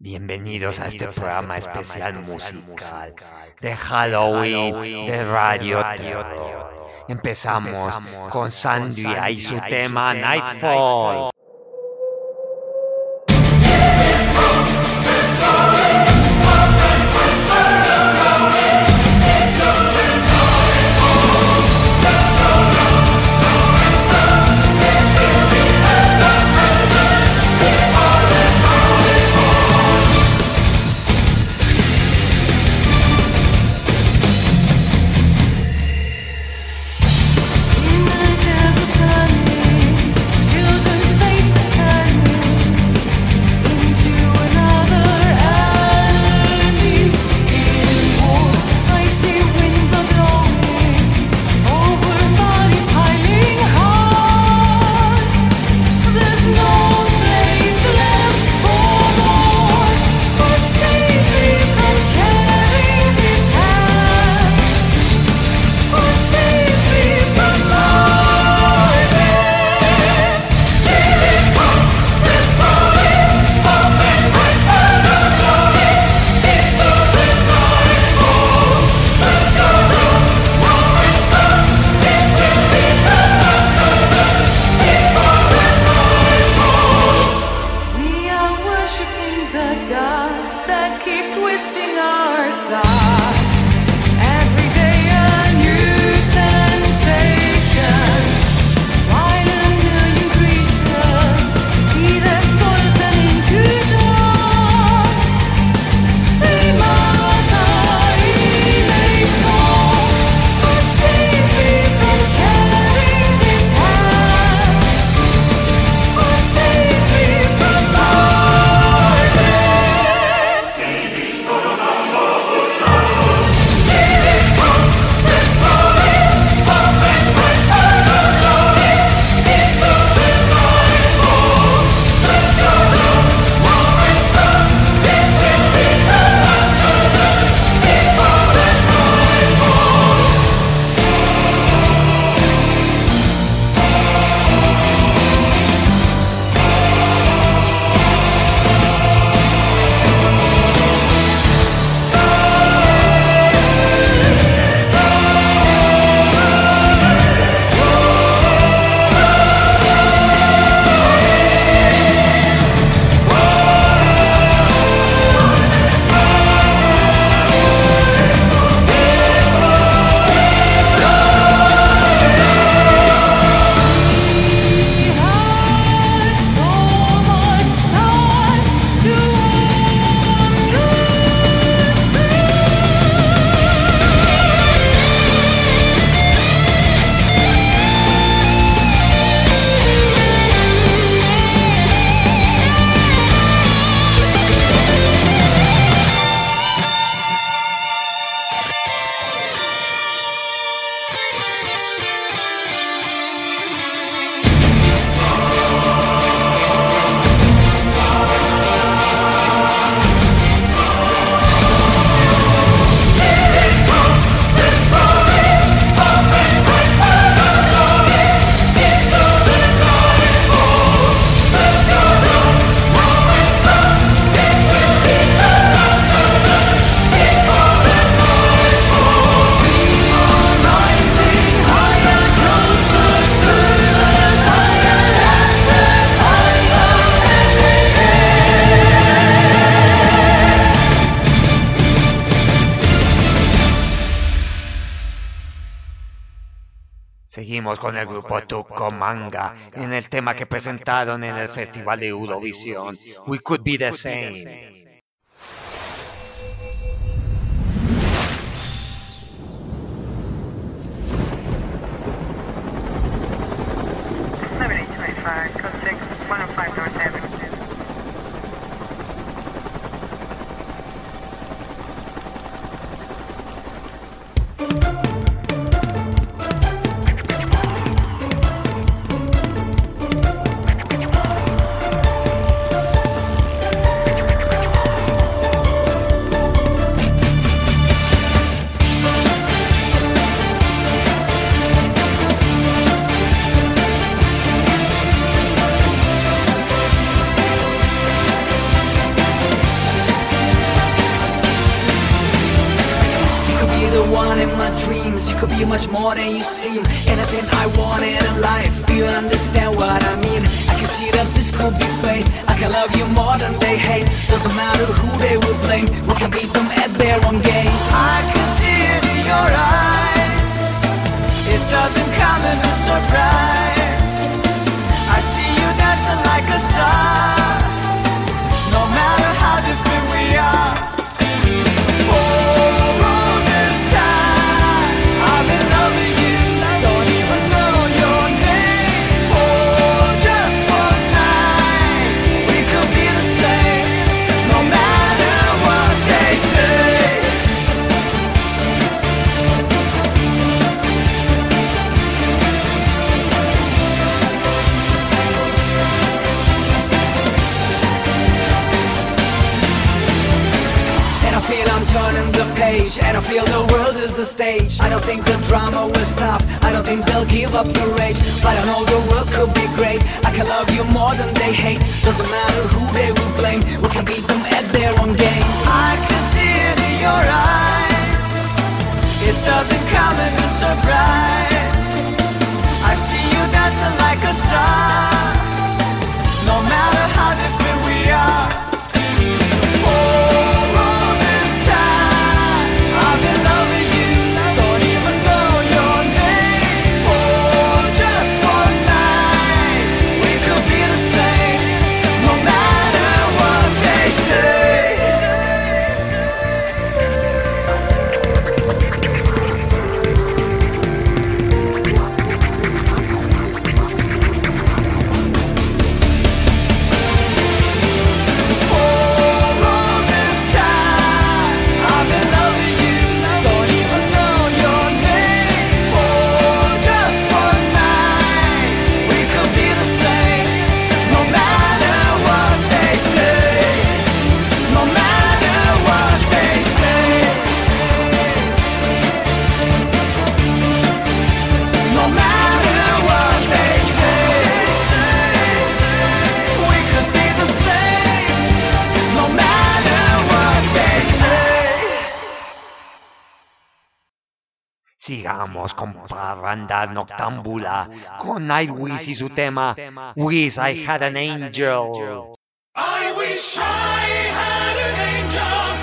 Este Bienvenidos a este programa especial musical de Halloween de Radio Empezamos con Sandy y su tema Nightfall. con el grupo Tucomanga en el tema que presentaron en el Festival de Eurovisión, We Could Be the Same. Much more than you seem. Anything I want in life. Do you understand what I mean? I can see that this could be fate. I can love you more than they hate. Doesn't matter who they will blame. We can beat them at their own game. I can see it in your eyes. It doesn't come as a surprise. I don't think the drama will stop. I don't think they'll give up the rage. But I know the world could be great. I can love you more than they hate. Doesn't matter who they will blame. We can beat them at their own game. I can see it in your eyes. It doesn't come as a surprise. I see you dancing like a star Sigamos con Parranda Noctámbula con Nightwish y su tema Wish I Had an Angel. I wish I had an angel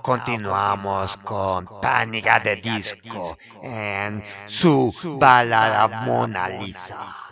Ah, continuamos con Pánica de Disco en su balada Mona Lisa.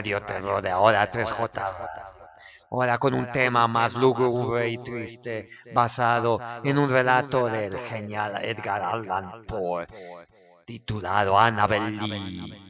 Radio Terror de ahora 3J. Ahora con un tema más lúgubre y triste, basado en un relato del genial Edgar Allan Poe, titulado Annabelle Lee.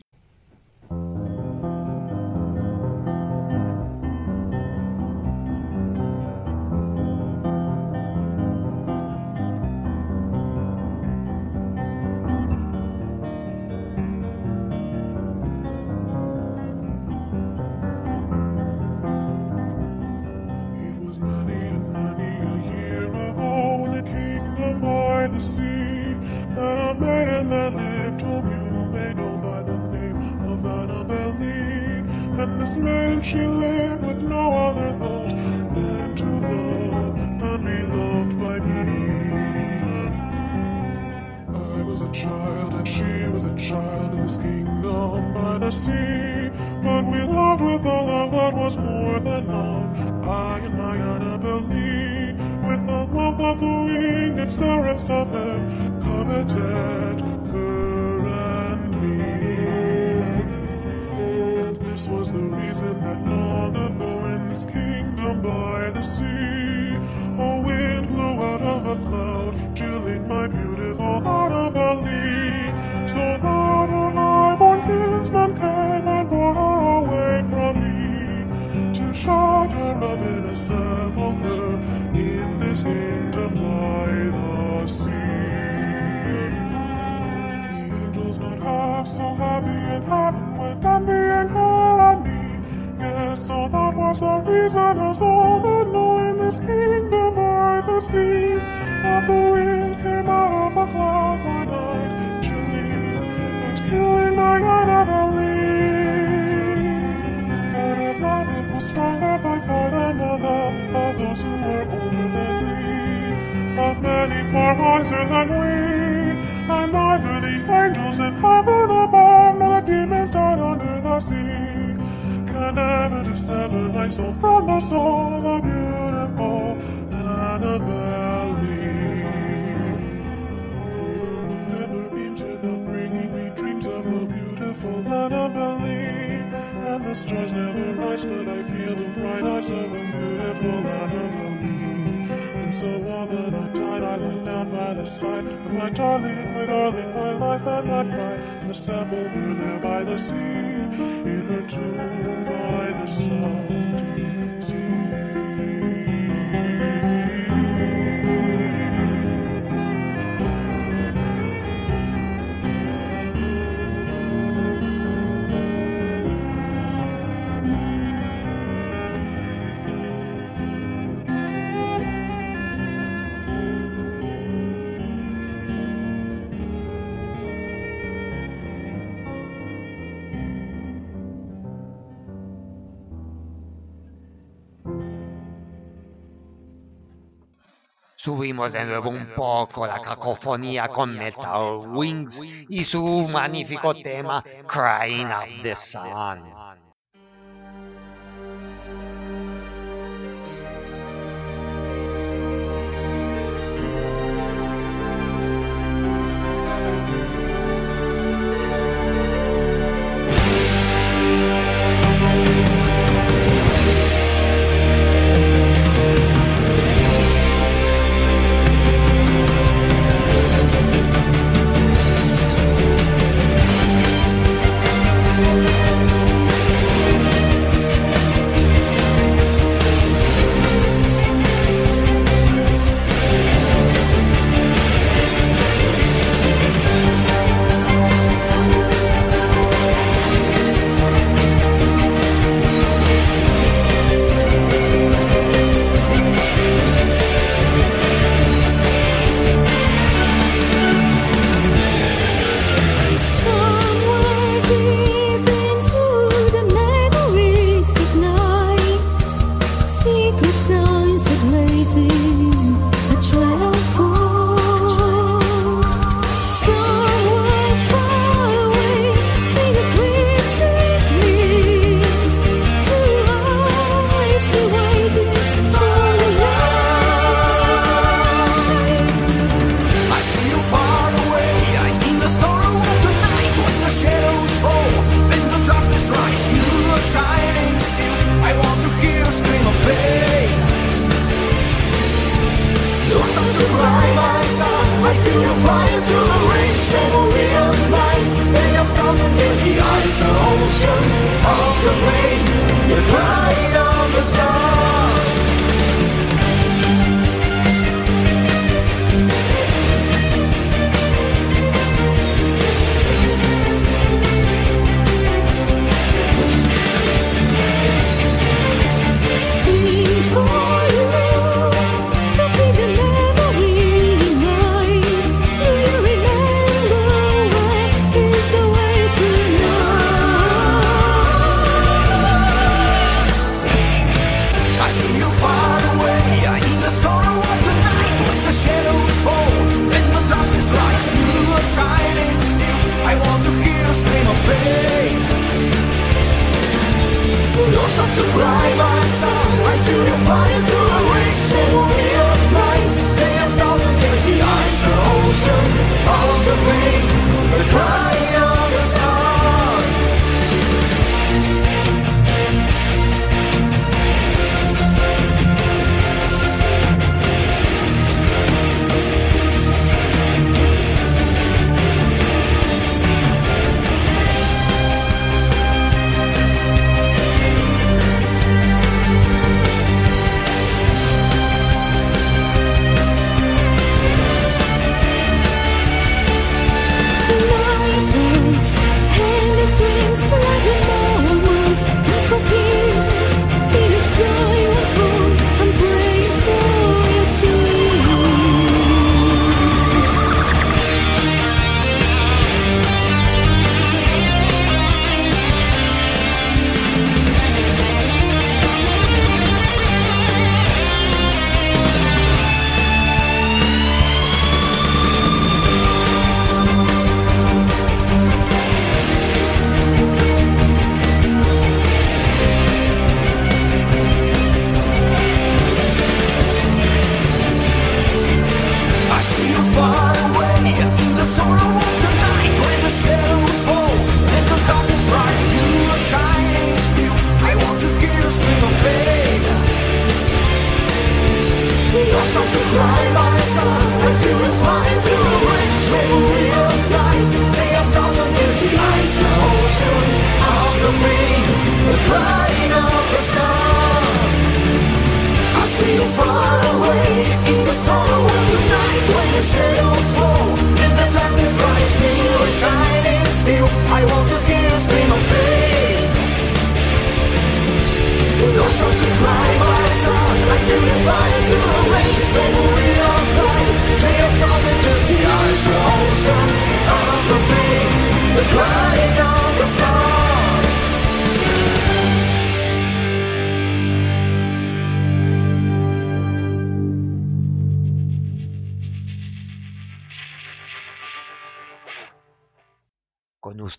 she was a child in this kingdom by the sea. But we loved with a love that was more than love. I and my Annabel Lee, with a love that the winged seraphs of them coveted her and me. And this was the reason that long ago in this kingdom by the sea, a wind blew out of a cloud, chilling my beautiful Annabel Lee. Kingdom by the sea. The angels not half so happy in heaven went envying her and me. Yes, so that was the reason us all men know in this kingdom by the sea. That the wind came out of a cloud night, chilling and killing my Annabel. Far wiser than we, and neither the angels in heaven above nor the demons down under the sea can ever dissever my soul from the soul of the beautiful Annabel. The moon ever beamed to the bringing me dreams of a beautiful Annabel. And the stars never rise, but I feel the bright eyes of a beautiful Annabel. And so all the I went down by the side of my darling, my darling, my life and my pride. In the sepulchre there by the sea, Subimos de nuevo un poco la cacofonía con Metal Wings y su magnífico tema Crying of the Sun.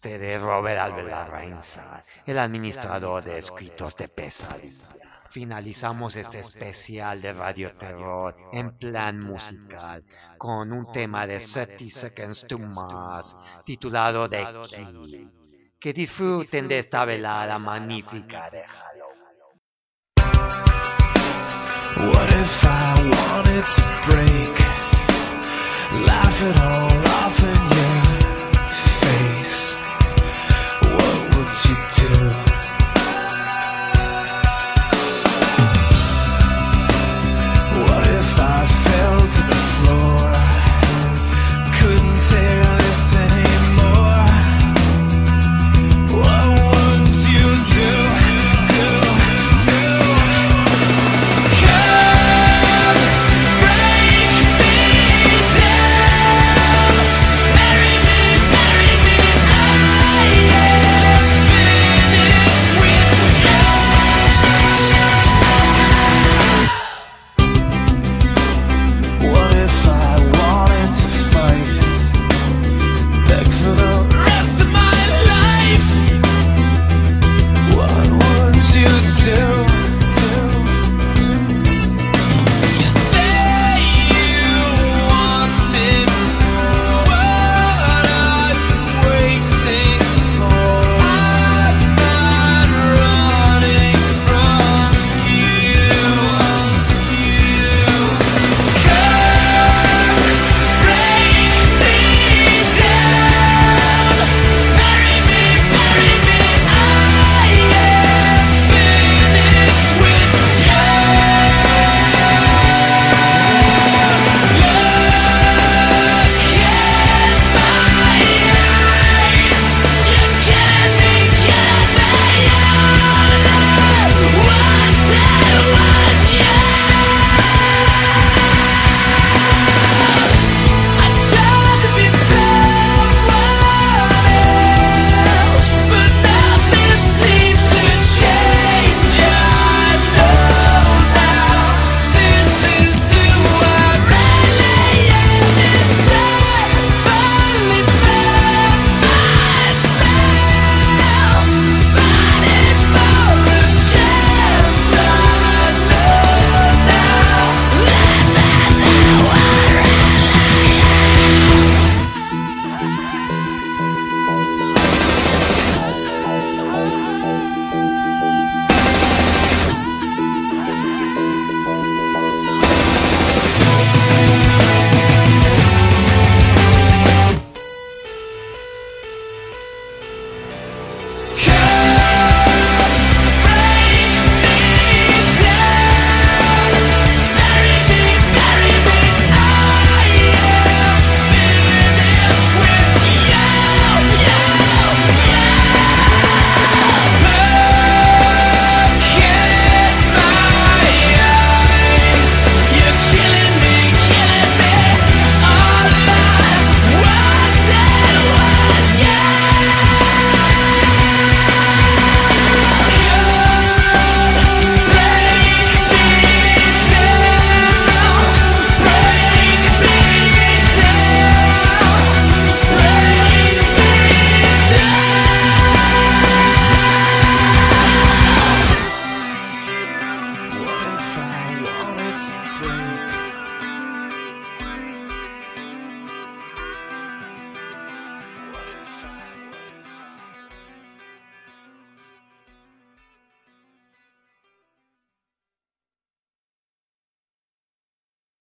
Ustedes Robert Albert Larrainza, el administrador de escritos de pesadilla. Finalizamos este especial de Radio Terror en plan musical con un tema de 30 Seconds to Mars titulado The Key. Que disfruten de esta velada magnífica de Halloween. What if I wanted to break? Laugh it all off and what you do.